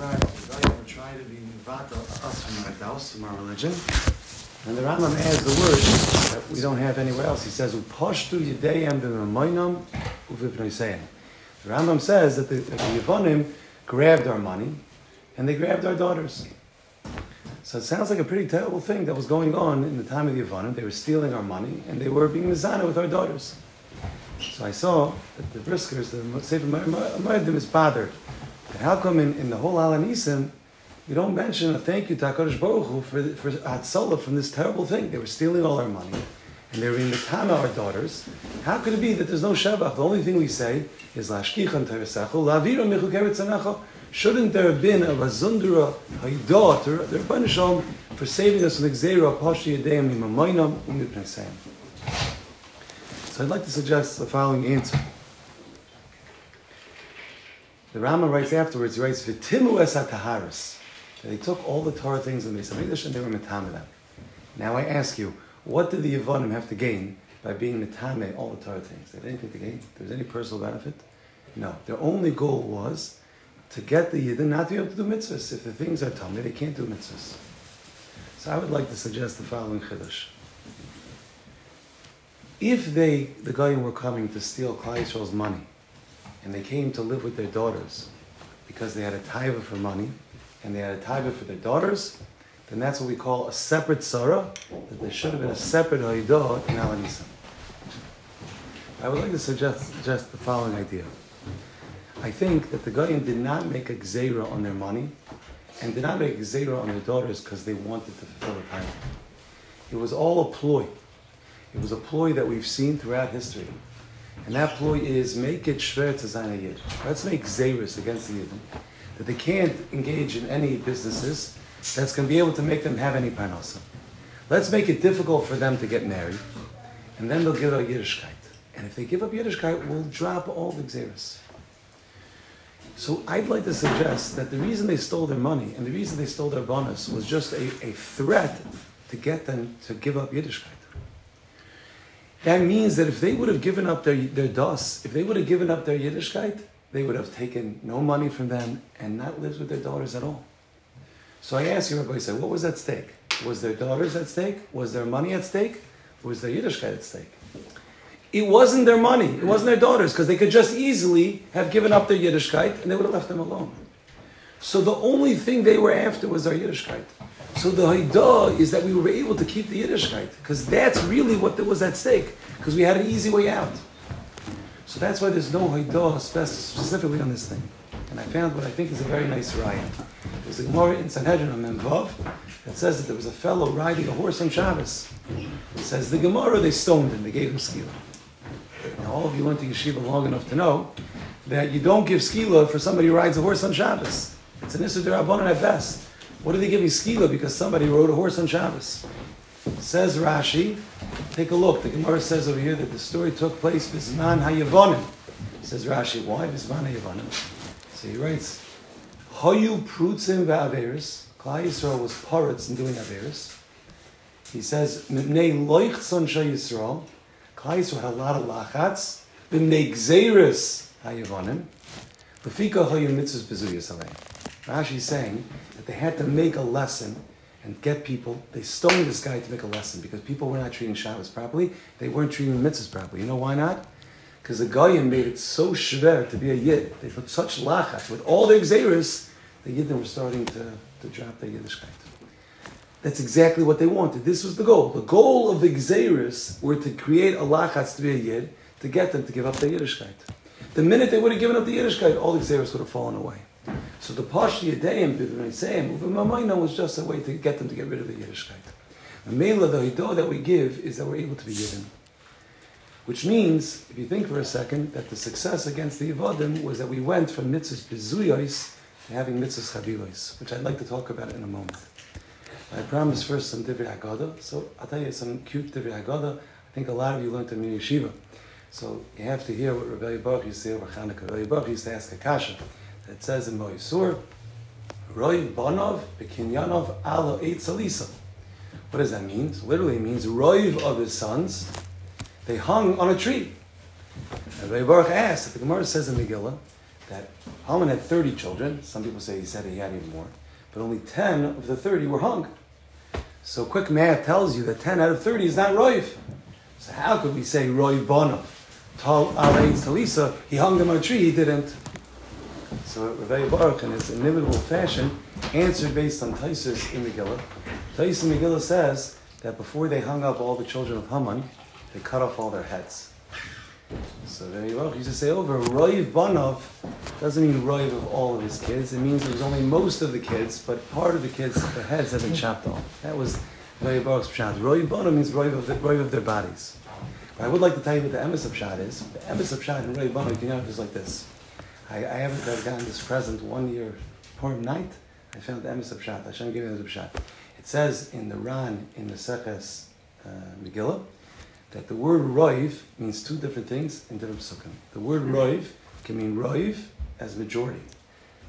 to try to be vata us from our daus, from our religion. And the Rambam adds the word that we don't have anywhere else. He says, "Upashtu yideyem b'mamoinam uvivnoiseyem." The Rambam says that the, the Yevonim grabbed our money and they grabbed our daughters. So it sounds like a pretty terrible thing that was going on in the time of the Yevonim. They were stealing our money and they were being mizana with our daughters. So I saw that the briskers, the Sefer Moedim is bothered. How come in, in the whole Alanisim, you don't mention a thank you to HaKadosh Baruch Hu for, for Hatzalah from this terrible thing? They were stealing all our money, and they were in the Tama, our daughters. How could it be that there's no Shabbat? The only thing we say is Lashkichan Teresachu, Lavira Michu Keretzanecha. Shouldn't there have been a Razundra Haidah to the Rebbeinu Shalom for saving us from Gzeira, Pashi Umipnesayim? So I'd like to suggest the following answer. The Rama writes afterwards, he writes, V'timu es That They took all the Torah things in Beis Hamikdash and they were metame Now I ask you, what did the Yevonim have to gain by being metame all the Torah things? They had anything to gain? There was any personal benefit? No. Their only goal was to get the Yidden not to be able to do mitzvahs. If the things are tummy, they can't do mitzvahs. So I would like to suggest the following chiddush. If they, the Goyim, were coming to steal Klal Yisrael's money, and they came to live with their daughters because they had a taiva for money, and they had a taiva for their daughters, then that's what we call a separate sarah, that there should have been a separate haidah in Alanisa. I would like to suggest, suggest the following idea. I think that the Goyim did not make a gzeira on their money, and did not make a gzeira on their daughters because they wanted to fulfill a taiva. It was all a ploy. It was a ploy that we've seen throughout history. And that ploy is make it shver to zayin yid. Let's make zayris against the yidden that they can't engage in any businesses that's going to be able to make them have any parnasa. Let's make it difficult for them to get married, and then they'll give up Yiddishkeit. And if they give up Yiddishkeit, we'll drop all the xeris. So I'd like to suggest that the reason they stole their money and the reason they stole their bonus was just a, a threat to get them to give up Yiddishkeit. That means that if they would have given up their, their das, if they would have given up their Yiddishkeit, they would have taken no money from them and not lived with their daughters at all. So I asked you, Rabbi said, what was at stake? Was their daughters at stake? Was their money at stake? Was their Yiddishkeit at stake? It wasn't their money. It wasn't their daughters because they could just easily have given up their Yiddishkeit and they would have left them alone. So the only thing they were after was their Yiddishkeit. So the Haidah is that we were able to keep the Yiddishkeit, because that's really what was at stake, because we had an easy way out. So that's why there's no Haidah specifically on this thing. And I found what I think is a very nice raya. There's a Gemara in Sanhedrin on Memvav that says that there was a fellow riding a horse on Shabbos. It says the Gemara, they stoned him, they gave him skila. Now all of you went to yeshiva long enough to know that you don't give skila for somebody who rides a horse on Shabbos. It's an Issa Rabbanon at best. What did they give skila? Because somebody rode a horse on Shabbos. Says Rashi, take a look. The Gemara says over here that the story took place Bisman Hayavonim. Says Rashi, why Bisman Hayavonim? So he writes, Hayu Prutzim Va'averis. Klal Yisrael was parrots in doing Averis. He says, Mibnei Loichson Shah Yisrael. Klai Yisrael had a lot of lachats. Mibnei Gzeris Hayavonim. Lefika Hayu Mitzvahs Bezuyas Rashi is saying that they had to make a lesson and get people. They stoned this guy to make a lesson because people were not treating Shabbos properly. They weren't treating mitzvahs properly. You know why not? Because the Goyim made it so shver to be a yid. They put such lachat with all their xeris, the yidden were starting to, to drop their yiddishkeit. That's exactly what they wanted. This was the goal. The goal of the xeris were to create a lachatz to be a yid to get them to give up their yiddishkeit. The minute they would have given up the yiddishkeit, all the xeris would have fallen away. So the Pashti Yadayim, B'V'Nisayim, Uv'Mamayna was just a way to get them to get rid of the Yiddishkeit. The Mela, the Hidah that we give is that we're able to be given. Which means, if you think for a second, that the success against the Yevadim was that we went from mitzvahs bezuyos to having mitzvahs chavilos, which I'd like to talk about in a moment. I promise first some Divrei Haggadah, so I'll tell you some cute Divrei Haggadah. I think a lot of you learned them in Yeshiva. So you have to hear what Rabbi Baruch used to say over Chanukah. Rabbi Baruch used to ask a kasha. It says in Moisur, Roy Banov Bekinyanov Alo Eit Salisa. What does that mean? So literally it means Roiv of his sons, they hung on a tree. And Rabbi Baruch asked, the Gemara says in Megillah, that Haman had 30 children. Some people say he said he had even more. But only 10 of the 30 were hung. So quick math tells you that 10 out of 30 is not Roiv. So how could we say Roiv Bono? Tal Alain Talisa, he hung them on a tree, he didn't. So Rav Baruch, in his inimitable fashion, answered based on Taisus in Megillah. Taisus in Megillah says that before they hung up all the children of Haman, they cut off all their heads. So Rav Baruch used to say oh, over, Roiv Banov doesn't mean Roiv of all of his kids. It means it was only most of the kids, but part of the kids, their heads had been chopped off. That was Rav Baruch's pshat. Roiv Banov means Roiv of, the, Roiv of their bodies. But I would like to tell you what the emes of pshat is. The emes of pshat in Roiv Banov, you know, is like this. I, I haven't I've gotten this present one year, Purim night. I found the emes of pshat. I shouldn't give you the pshat. It says in the Ran in the uh, Megillah that the word roiv means two different things in different psukim. The word roiv can mean roiv as majority.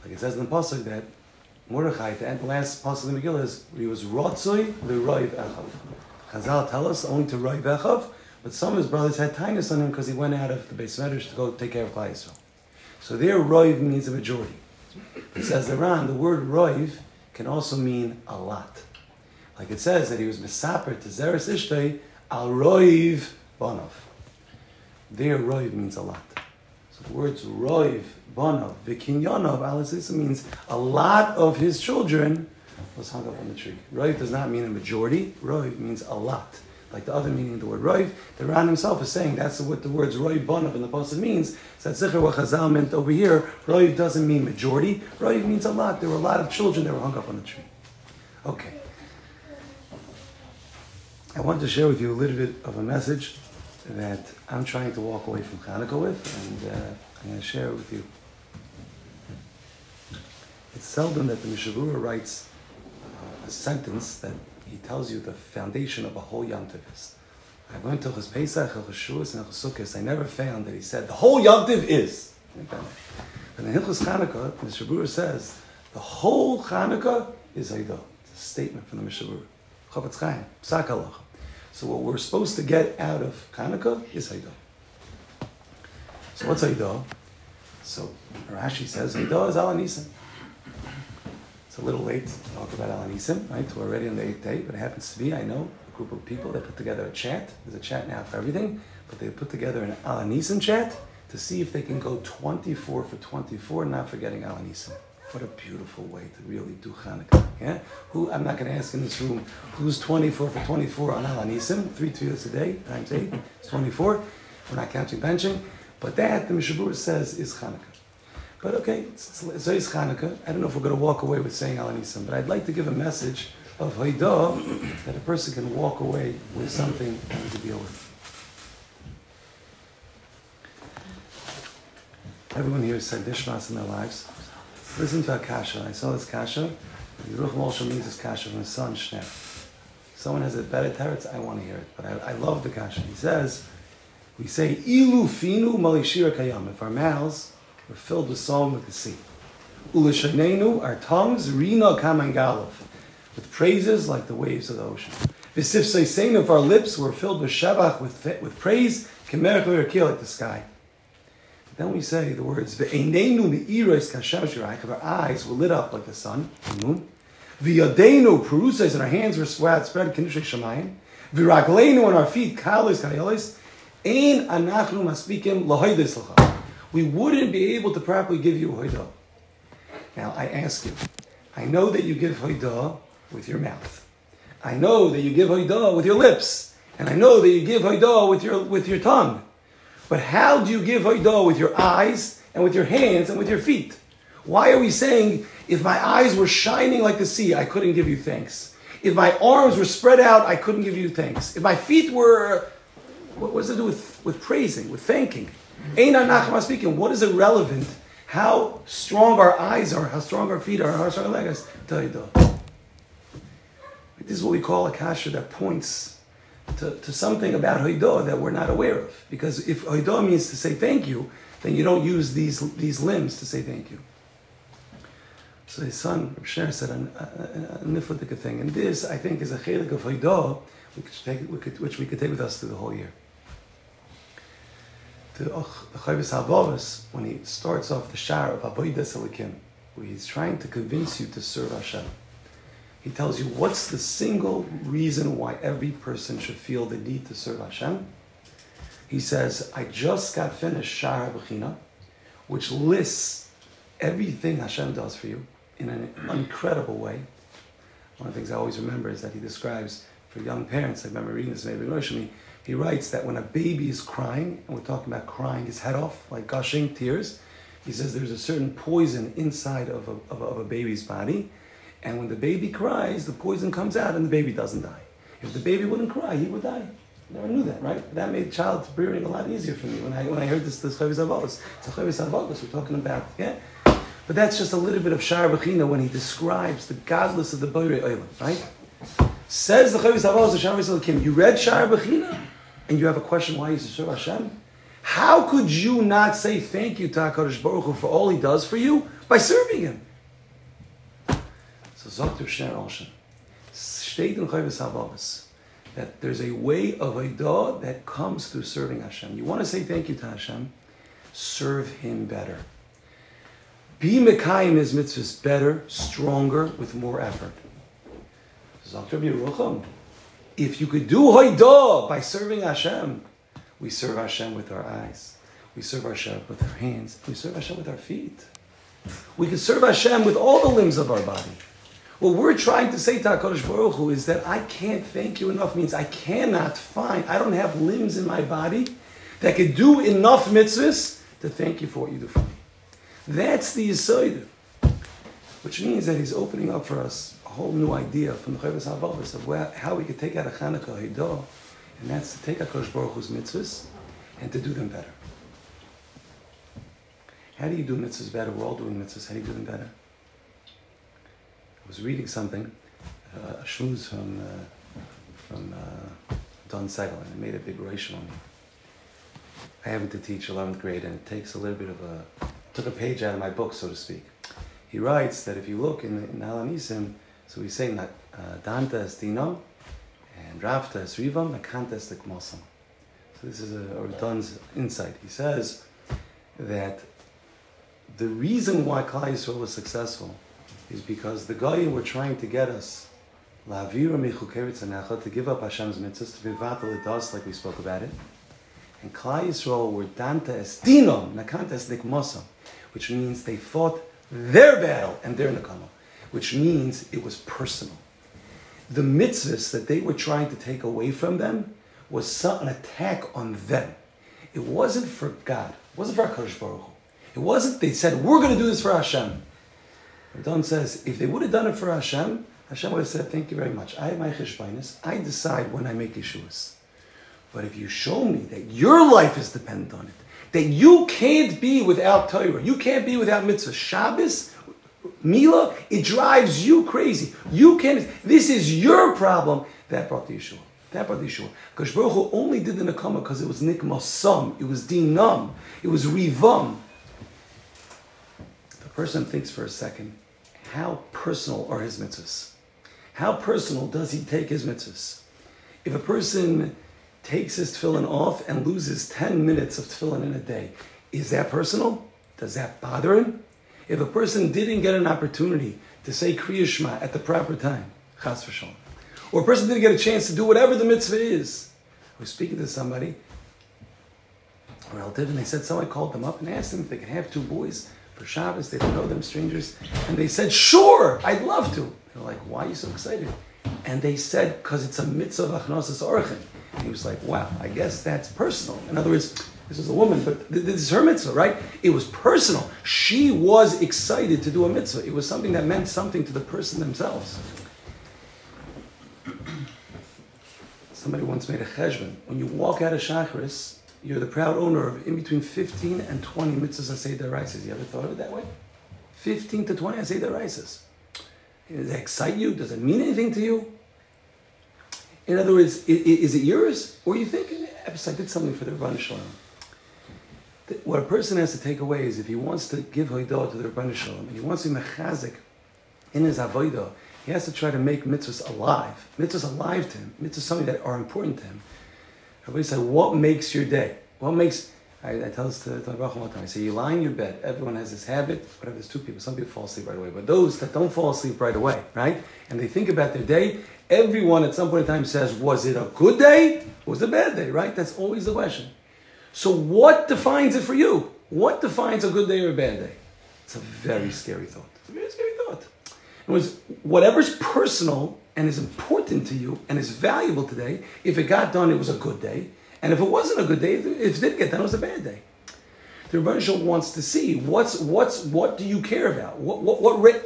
Like it says in the pasuk that Mordechai, the last pasuk in the Megillah is he was rotzoi the roiv echav. Chazal tell us only to roiv echav, but some of his brothers had tinus on him because he went out of the Beis Medrash to go take care of Klal Yisrael. So there, roiv means a majority. It says the Ran, the word roiv can also mean a lot. Like it says that he was misaper to Zeres Ishtay al roiv banov. There, roiv means a lot. So the words roiv banov v'kinyanov alisisa means a lot of his children was hung up on the tree. Roiv does not mean a majority. Roiv means a lot. Like the other meaning of the word roiv, the Ran himself is saying that's what the words roiv banov in the pasuk means. So that's zikr what Chazal meant over here. Roiv doesn't mean majority. Roiv means a lot. There were a lot of children that were hung up on the tree. Okay. I want to share with you a little bit of a message that I'm trying to walk away from Hanukkah with, and uh, I'm going to share it with you. It's seldom that the Mishnah Berurah writes uh, a sentence that he tells you the foundation of a whole Yom is. I went to his Pesach, his Shavuos, and Sukkot. I never found that he said the whole Yom is. But in Hilchos Chanukah, the Mishnah Berurah says the whole Chanukah is Haidah. It's a statement from the Mishnah Berurah. Chofetz Chaim, Psak So what we're supposed to get out of Hanukkah is Haidah. So what's Haidah? So Rashi says Haidah is Al Nisim. It's a little late to talk about Al Nisim, right? We're already on the eighth day, but it happens to be, I know, a group of people that put together a chat. There's a chat now for everything, but they put together an Al Nisim chat to see if they can go 24 for 24, not forgetting Al Nisim. What a beautiful way to really do Hanukkah. Yeah? Who I'm not going to ask in this room who's 24 for 24 on Al Anisim, three tefillas a day times eight, it's 24. We're not counting benching, but that the Mishabur says is Hanukkah. But okay, it's Hanukkah. I don't know if we're going to walk away with saying Al Anisim, but I'd like to give a message of Haidah that a person can walk away with something to deal with. Everyone here has said Dishmas in their lives. Listen to Akasha. I saw this Kasha. Yeruch Moshe means this Kasha from his son, Shner. Someone has a better teretz, I want to hear it. But I, I love the Kasha. He says, we say, Ilu finu malishira kayam. If our mouths were filled with song with the sea. Ulishanenu, our tongues, rina kamangalov. With praises like the waves of the ocean. Visif seisenu, if our lips were filled with shabach, with, with praise, kemerach like the sky. Then we say the words ve'enenu me'iros kashem shirayich. Our eyes were lit up like the sun, the moon. V'yadenu perusas, and our hands were spread, spread kinishay shemayim. V'ragleinu on our feet kalis kayolis. Ein anachnu maspikim lahoidis l'cha. We wouldn't be able to properly give you hoidah. Now I ask you, I know that you give hoidah with your mouth. I know that you give hoidah with your lips, and I know that you give hoidah with your with your tongue. But how do you give Haidah with your eyes and with your hands and with your feet? Why are we saying, if my eyes were shining like the sea, I couldn't give you thanks? If my arms were spread out, I couldn't give you thanks. If my feet were, what does it do with, with praising, with thanking? Ein speaking, what is irrelevant? How strong our eyes are, how strong our feet are, how strong our legs are. This is what we call a kasha that points to, to something about Hoidah that we're not aware of. Because if Hoidah means to say thank you, then you don't use these, these limbs to say thank you. So his son, Sher, said a, a, a niflatika thing. And this, I think, is a chelik of Hoidah, which, which we could take with us through the whole year. Oh, the Chavis Havavas, when he starts off the shar of Avodah Elikim, where he's trying to convince you to serve Hashem, he tells you what's the single reason why every person should feel the need to serve Hashem. He says, I just got finished Shar Bechina, which lists everything Hashem does for you in an incredible way. One of the things I always remember is that he describes for young parents, I remember reading this maybe Roshani, he writes that when a baby is crying, and we're talking about crying his head off, like gushing tears, he says there's a certain poison inside of a, of a, of a baby's body, and when the baby cries, the poison comes out and the baby doesn't die. If the baby wouldn't cry, he would die. Never knew that, right? That made child rearing a lot easier for me when I when I heard this this Chavis Avos. It's Chavis Avos we're talking about, yeah. But that's just a little bit of Shar Bechina when he describes the godless of the Boire Oilam, right? Says the Chavis Avos, the Shar Kim. You read Shar Bechina, and you have a question why you serve Hashem. How could you not say thank you to Hakadosh Baruch Hu for all He does for you by serving Him? So Zokter Shner Olshen, steht in Chavis that there's a way of Eidah that comes through serving Hashem. You want to say thank you to Hashem, serve Him better. Be Mekayim His mitzvahs better, stronger, with more effort. Zokter Yerucham. If you could do Hoidah by serving Hashem, we serve Hashem with our eyes. We serve Hashem with our hands. We serve Hashem with our feet. We can serve Hashem with all the limbs of our body. What we're trying to say to HaKadosh Baruch Hu is that I can't thank you enough means I cannot find, I don't have limbs in my body that could do enough mitzvahs to thank you for what you do for me. That's the Yisoid. Which means that he's opening up for us whole new idea from the Chavis HaVavas of where, how we could take out a Chanukah Hidah, and that's to take HaKadosh Baruch Hu's mitzvahs and to do them better. How do you do mitzvahs better? We're all doing mitzvahs. How do you do them better? I was reading something, uh, a shmooze from, uh, from uh, Don Segel, and it made a big ration on me. I happen to teach 11th grade, and it takes a little bit of a, took a page out of my book, so to speak. He writes that if you look in, the, in so he's saying that uh, Danta is Dinam, and Rafta is Rivam, Akanta is Tikmosam. So this is a, or Don's insight. He says that the reason why Klal Yisrael was successful is because the Goyim were trying to get us La Vira mi to give up Hashem's mitzvahs, to be vatal us, like we spoke about it. And Klal Yisrael were danta es dinom, nakanta es nikmosam, which means they fought their battle and their nakama, which means it was personal. The mitzvahs that they were trying to take away from them was an attack on them. It wasn't for God. It wasn't for HaKadosh Baruch Hu. It wasn't, they said, we're going to do this for Hashem. Don says, if they would have done it for Hashem, Hashem would have said, thank you very much. I have my cheshbainis. I decide when I make issues. But if you show me that your life is dependent on it, that you can't be without Torah, you can't be without mitzvah, Shabbos, Mila, it drives you crazy. You can't, this is your problem. That brought the issue. That brought the issue. Because Baruch Hu only did the Nakama because it was Nikmasam, it was Dinam, it was Rivam. The person thinks for a second, how personal are his mitzvahs? How personal does he take his mitzvahs? If a person takes his tefillin off and loses 10 minutes of tefillin in a day, is that personal? Does that bother him? If a person didn't get an opportunity to say Kriya Shema at the proper time, chas v'shalom, or a person didn't get a chance to do whatever the mitzvah is, I was speaking to somebody, a relative, and they said someone called them up and asked them if they could have two boys for Shabbos. They don't know them, strangers. And they said, sure, I'd love to. They're like, why are you so excited? And they said, because it's a mitzvah of achnosis. He was like, wow, I guess that's personal. In other words, this is a woman, but this is her mitzvah, right? It was personal. She was excited to do a mitzvah. It was something that meant something to the person themselves. Somebody once made a cheshbon. When you walk out of Shachris, you're the proud owner of in between 15 and 20 mitzvahs Asay Daraisas. You ever thought of it that way? 15 to 20 Asay Daraisas. Does it excite you? Does it mean anything to you? In other words, is it yours? Or you thinking, eh, I did something for the Rabban Shalom? What a person has to take away is if he wants to give Hoidah to the Rabban Shalom, and he wants to be mechazik in his Avodah, he has to try to make mitzvahs alive. Mitzvahs alive to him. Mitzvahs something that are important to him. Everybody said, what makes your day? What makes, I, I tell this to, to brother all the time. I say, you lie in your bed. Everyone has this habit. Whatever, there's two people. Some people fall asleep right away. But those that don't fall asleep right away, right? And they think about their day, everyone at some point in time says, was it a good day? Was it a bad day, right? That's always the question. So what defines it for you? What defines a good day or a bad day? It's a very scary thought. It's a very scary thought. It was whatever's personal and is important to you and is valuable today, if it got done, it was a good day. And if it wasn't a good day, if it didn't get done, it was a bad day. The Rebbe wants to see what's what's what do you care about? What what what re-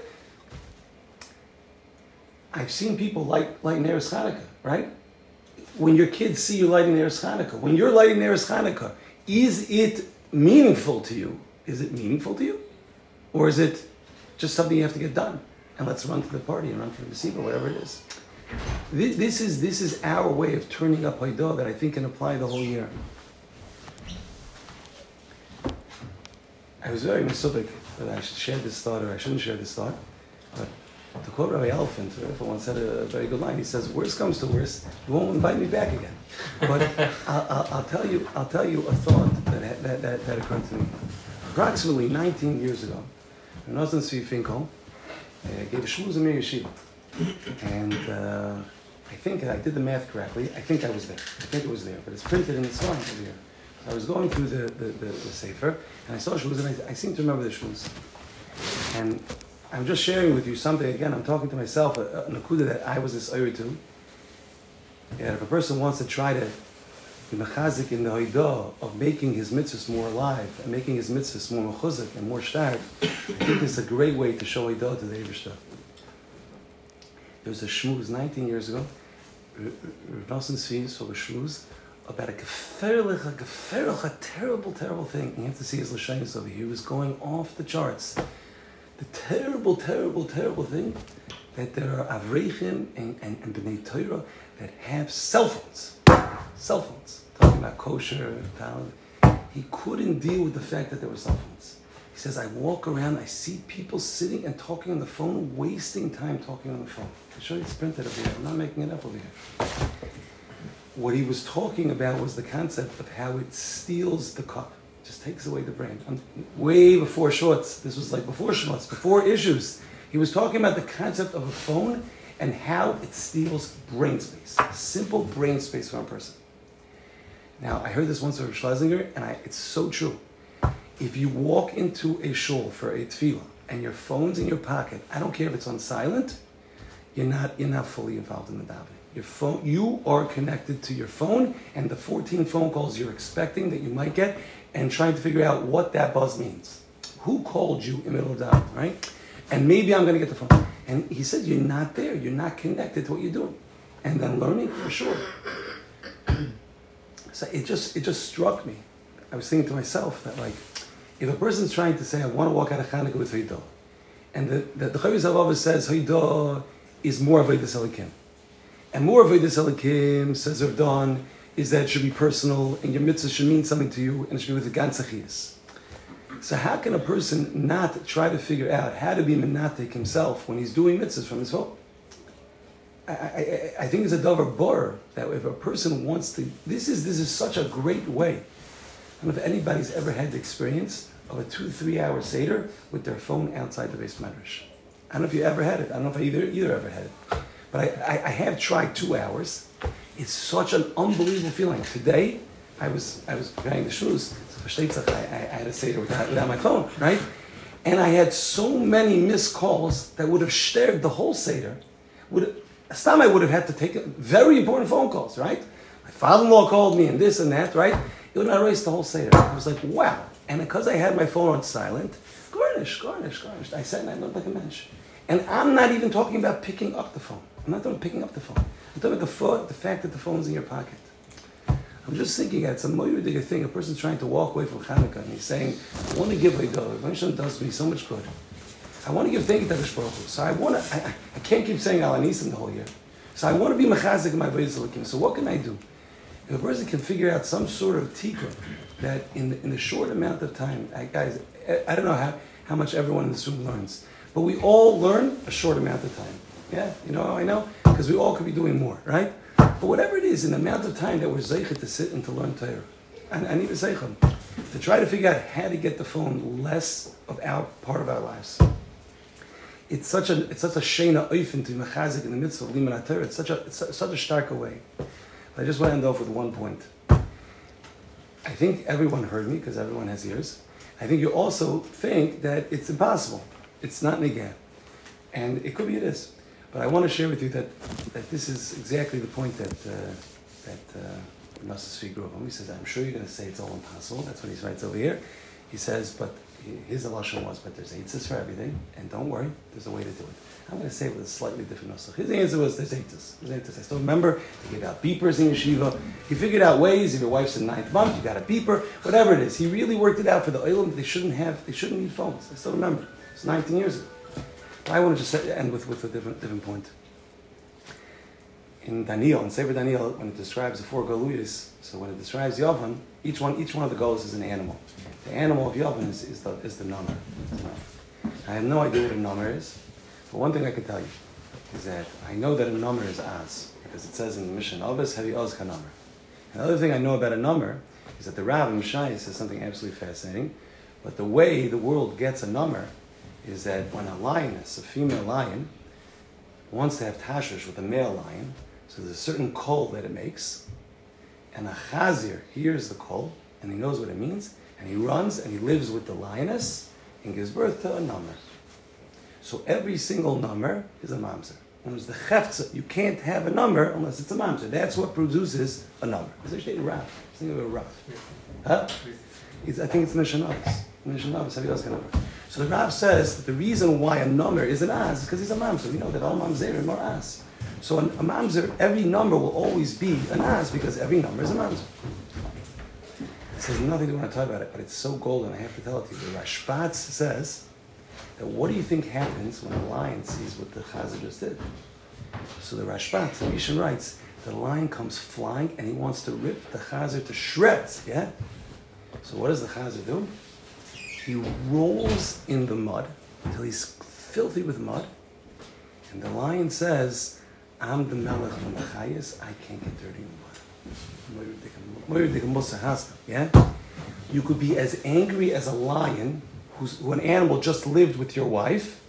I've seen people light light Neres Hanukkah, right? When your kids see you lighting Neres Hanukkah, when you're lighting Neres Hanukkah, is it meaningful to you? Is it meaningful to you, or is it just something you have to get done? And let's run to the party and run to the receiver, whatever it is. This is, this is our way of turning up Haidah that I think can apply the whole year. I was very misopic that I should share this thought or I shouldn't share this thought. To quote Rabbi Elephant, Rabbi once said a very good line. He says, "Worst comes to worst, you won't invite me back again." But I'll, I'll, I'll, tell you, I'll tell you a thought that, that, that, that occurred to me. Approximately 19 years ago, Nosson Svi Finkel uh, gave a shmuz in Yeshiva. And uh, I think I did the math correctly. I think I was there. I think it was there, but it's printed in the sign over here. So I was going through the, the, the, the Sefer, and I saw shmuz, and I, I seem to remember the shmuz. And I'm just sharing with you something, again, I'm talking to myself, nakuda that I was this to. And if a person wants to try to be mechazik in the haidah of making his mitzvahs more alive and making his mitzvahs more mechuzik and more stark, I think it's a great way to show haidah to the Ebershter. There was a shmooze 19 years ago. Nosson Svi saw a shmooze about a geferlich, a geferlich, a terrible, terrible thing. You have to see his lashonis over here. He was going off the charts. The terrible, terrible, terrible thing that there are avrechim and, and, and b'nei Torah that have cell phones. Cell phones. Talking about kosher, he couldn't deal with the fact that there were cell phones. He says, I walk around, I see people sitting and talking on the phone, wasting time talking on the phone. Show you it's printed over here. I'm not making it up over here. What he was talking about was the concept of how it steals the cup, just takes away the brain. I'm way before shorts. This was like before shorts, before issues. He was talking about the concept of a phone and how it steals brain space, simple brain space from a person. Now, I heard this once from Schlesinger, and I, it's so true. If you walk into a shul for a tefillah and your phone's in your pocket, I don't care if it's on silent, you're not, you're not fully involved in the davening. Your phone, you are connected to your phone and the 14 phone calls you're expecting that you might get and trying to figure out what that buzz means. Who called you in the middle of the night, right? And maybe I'm going to get the phone. And he said, you're not there. You're not connected to what you're doing. And then learning for sure. so it just, it just struck me. I was thinking to myself that like, if a person's trying to say, I want to walk out of Hanukkah with Haidah, and the, the, the Chavis says Haidah is more of Avodah Elikim. And more of Avodah Elikim, says Don, is that it should be personal, and your mitzvah should mean something to you, and it should be with the Gantzachis. So how can a person not try to figure out how to be menatik himself when he's doing mitzvahs from his phone? I, I, I think it's a davar bor that if a person wants to, this is this is such a great way I don't know if anybody's ever had the experience of a two, three hour Seder with their phone outside the Beis Medrash. I don't know if you ever had it. I don't know if I either, either ever had it. But I, I, I have tried two hours. It's such an unbelievable feeling. Today, I was I was carrying the shoes. So I, I, I had a Seder without, without my phone, right? And I had so many missed calls that would have shared the whole Seder. Would Stam I would have had to take very important phone calls, right? My father-in-law called me and this and that, right? It would erase the whole Seder. I was like, wow. And because I had my phone on silent, garnish, garnish, garnish. I said, and I looked like a mensch. And I'm not even talking about picking up the phone. I'm not talking about picking up the phone. I'm talking about the, the fact that the phone's in your pocket. I'm just thinking that it's a moyudiga thing. A person's trying to walk away from Hanukkah and he's saying, I want to give a go. Hashem does me so much good. I want to give thank you to Baruch So I want to, I, I can't keep saying Al the whole year. So I want to be mechazik in my Vayis So what can I do? If a person can figure out some sort of tikkun that in the, in a short amount of time, I, guys, I don't know how, how much everyone in this room learns, but we all learn a short amount of time. Yeah, you know I know? Because we all could be doing more, right? But whatever it is, in the amount of time that we're zeichet to sit and to learn Torah, and I need a zeichet. to try to figure out how to get the phone less of our part of our lives. It's such a it's such a shena oifen to mechazik in the midst of liman It's such a it's such a stark way. I just want to end off with one point. I think everyone heard me because everyone has ears. I think you also think that it's impossible. It's not nigah. And it could be it is. But I want to share with you that, that this is exactly the point that uh, that uh, Nasa He says, I'm sure you're going to say it's all impossible. That's what he writes over here. He says, but his alashon was, but there's eitzes for everything, and don't worry, there's a way to do it. I'm going to say it with a slightly different nusach. His answer was, there's eitzes. There's eitzes. I still remember, they gave out beepers in yeshiva. He figured out ways, if your wife's in ninth month, you got a beeper, whatever it is. He really worked it out for the oilam. They shouldn't have, they shouldn't need phones. I still remember. It's 19 years ago. I want to just end with, with a different, different point. In Daniel, in Sefer Daniel, when it describes the four galuyas, so when it describes Yavan, each one, each one of the goals is an animal. The animal of Yavan is, is, the, is the namer. I have no idea what a namer is, but one thing I can tell you is that I know that a namer is Az, because it says in the mission, Ovis Heavy Oz namer. Another thing I know about a namer is that the Rav in says something absolutely fascinating, but the way the world gets a namer is that when a lioness, a female lion, wants to have tashish with a male lion, so there's a certain call that it makes, and a chazir hears the call, and he knows what it means, and he runs and he lives with the lioness and gives birth to a namer. So every single namer is a mamzer. When it's the cheftza, you can't have a namer unless it's a mamzer. That's what produces a namer. It's actually a raf. Think of a raf. Huh? It's, I think it's Mishnah Mishnah So the Rav says that the reason why a namer is an as is because he's a mamzer. We know that all mamzerim are as. So a, a mamzer, every namer will always be an as because every namer is a mamzer. This has nothing to want to talk about it, but it's so golden. I have to tell it to you. The Rashbats says that what do you think happens when a lion sees what the Chazar just did? So the Rashbat, the Mishan writes, the lion comes flying and he wants to rip the Chazar to shreds. Yeah. So what does the Chazar do? He rolls in the mud until he's filthy with mud, and the lion says, "I'm the Melech from the Chayas. I can't get dirty in mud." Yeah? You could be as angry as a lion who's, who an animal just lived with your wife.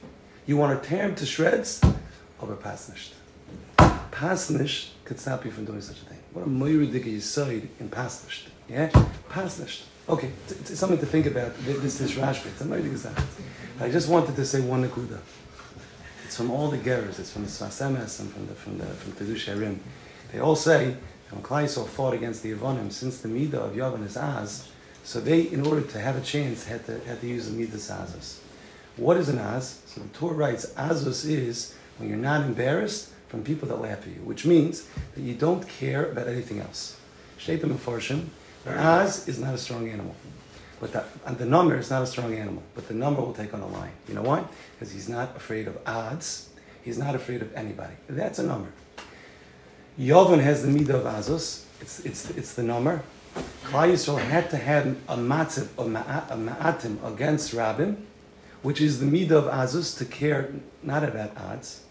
You want to tear him to shreds? Aber pasnisht. Pasnisht could stop you from doing such a thing. What a moiridig yisoid in pasnisht. Yeah? Pasnisht. Okay, it's, something to think about. This is Rashbi. Moiridig I just wanted to say one nakuda. It's from all the gerers. It's from the Sfas Emes and from the from the from Kedush Harim. They all say when fought against the Yavonim, since the Midah of Yavan is Az, so they, in order to have a chance, had to, had to use the Midah Azus. What is an Az? So the Torah writes, Azus is when you're not embarrassed from people that laugh at you, which means that you don't care about anything else. Shaitam Mefarshim, Az is not a strong animal. But the, the namer is not a strong animal, but the namer will take on a line. You know why? Because he's not afraid of odds. He's not afraid of anybody. That's a namer. Yovan has the midah of Azus. It's, it's, it's the namer. Klal Yisrael had to have a matziv, a, ma'atim against Rabin, which is the midah of Azus to care not about odds.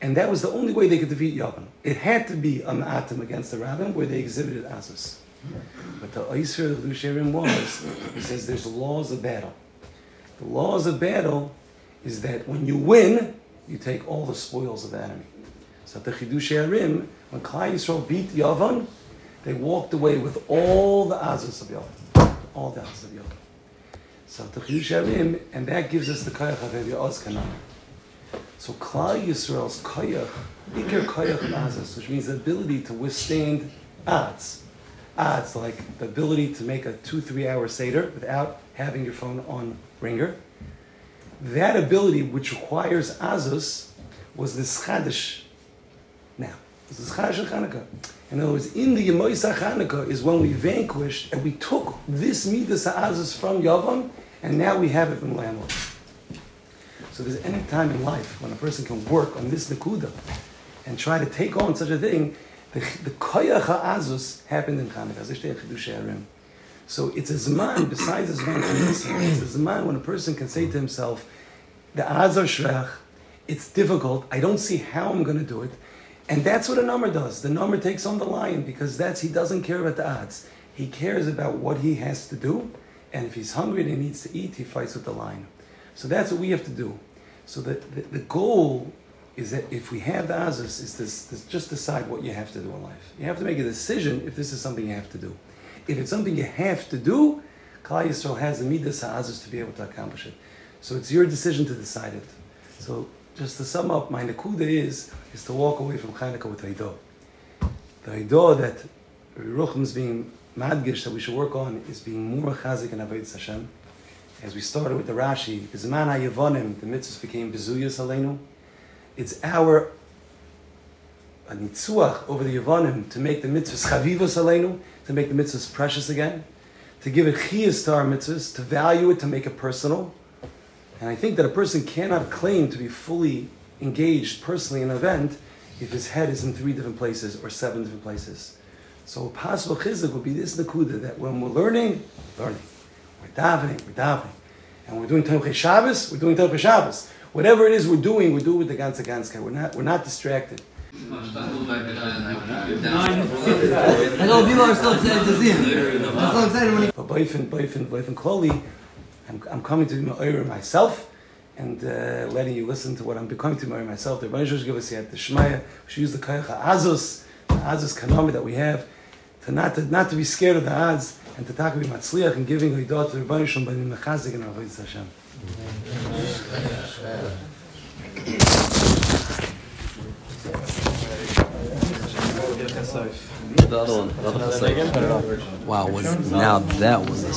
And that was the only way they could defeat Yovan. It had to be a ma'atim against the Rabbim where they exhibited Azus. But the Isra of Lusherim was, he says there's laws of battle. The laws of battle is that when you win, you take all the spoils of the enemy. So the Chiddushei HaRim, when Klal Yisrael beat Yavan, they walked away with all the Azus of Yavan. All the Azus of Yavan. So the Chiddushei HaRim, and that gives us the Kayach of Evi Oz So Klal Yisrael's Kayach, Iker Kayach Azus, which means the ability to withstand odds. Ah, Odds, like the ability to make a two, three hour Seder without having your phone on ringer. That ability, which requires Azus, was the Chadish now. This is Chag Hanukkah. In other words, in the Yemoisa Hanukkah is when we vanquished and we took this Midas Ha'azus from Yavam and now we have it from the landlord. So there's any time in life when a person can work on this Nakuda and try to take on such a thing, the, the Koyach Ha'azus happened in Hanukkah. So it's a Zman, besides a Zman it's a Zman when a person can say to himself, the Azar Shrech, it's difficult, I don't see how I'm going to do it, and that's what a namer does. The namer takes on the lion because that's he doesn't care about the odds. He cares about what he has to do, and if he's hungry and he needs to eat, he fights with the lion. So that's what we have to do. So the, the, the goal is that if we have the azus, is this, this just decide what you have to do in life. You have to make a decision if this is something you have to do. If it's something you have to do, Klal Yisrael has the midas ha'azus to be able to accomplish it. So it's your decision to decide it. So just to sum up, my nakuda is is to walk away from Chanukah with Haidah. The Haidah that Ruchim is being madgish that we should work on is being more chazik and avodah Hashem. As we started with the Rashi, Bizman ha'yevonim, the mitzvahs became bezuyas aleinu. It's our a nitzuach over the Yevonim to make the mitzvahs chavivos aleinu, to make the mitzvahs precious again, to give a chiyas to our mitzvahs, to value it, to make it personal. And I think that a person cannot claim to be fully engaged personally in an event if his head is in three different places or seven different places. So a possible chizuk would be this nakuda that when we're learning, learning, we're davening, we're davening, and we're doing Tomchei Shabbos, we're doing Tomchei Shabbos. Whatever it is we're doing, we do it with the ganze. We're not, we're not distracted. I know people are so excited to see him. I'm so excited when he. But boyfriend, boyfriend, boyfriend I'm, I'm coming to Ma'ir myself and uh, letting you listen to what I'm becoming to Ma'ir myself. The Rebbeinu give us yet the Shemaya. We should use the Kayach Azus, the Azus Kanami that we have, to not to, not to be scared of the odds and to talk about Matzliach and giving a to the Rebbeinu Shalom by the Mechazik and Avodah Hashem. Wow, was, now that was a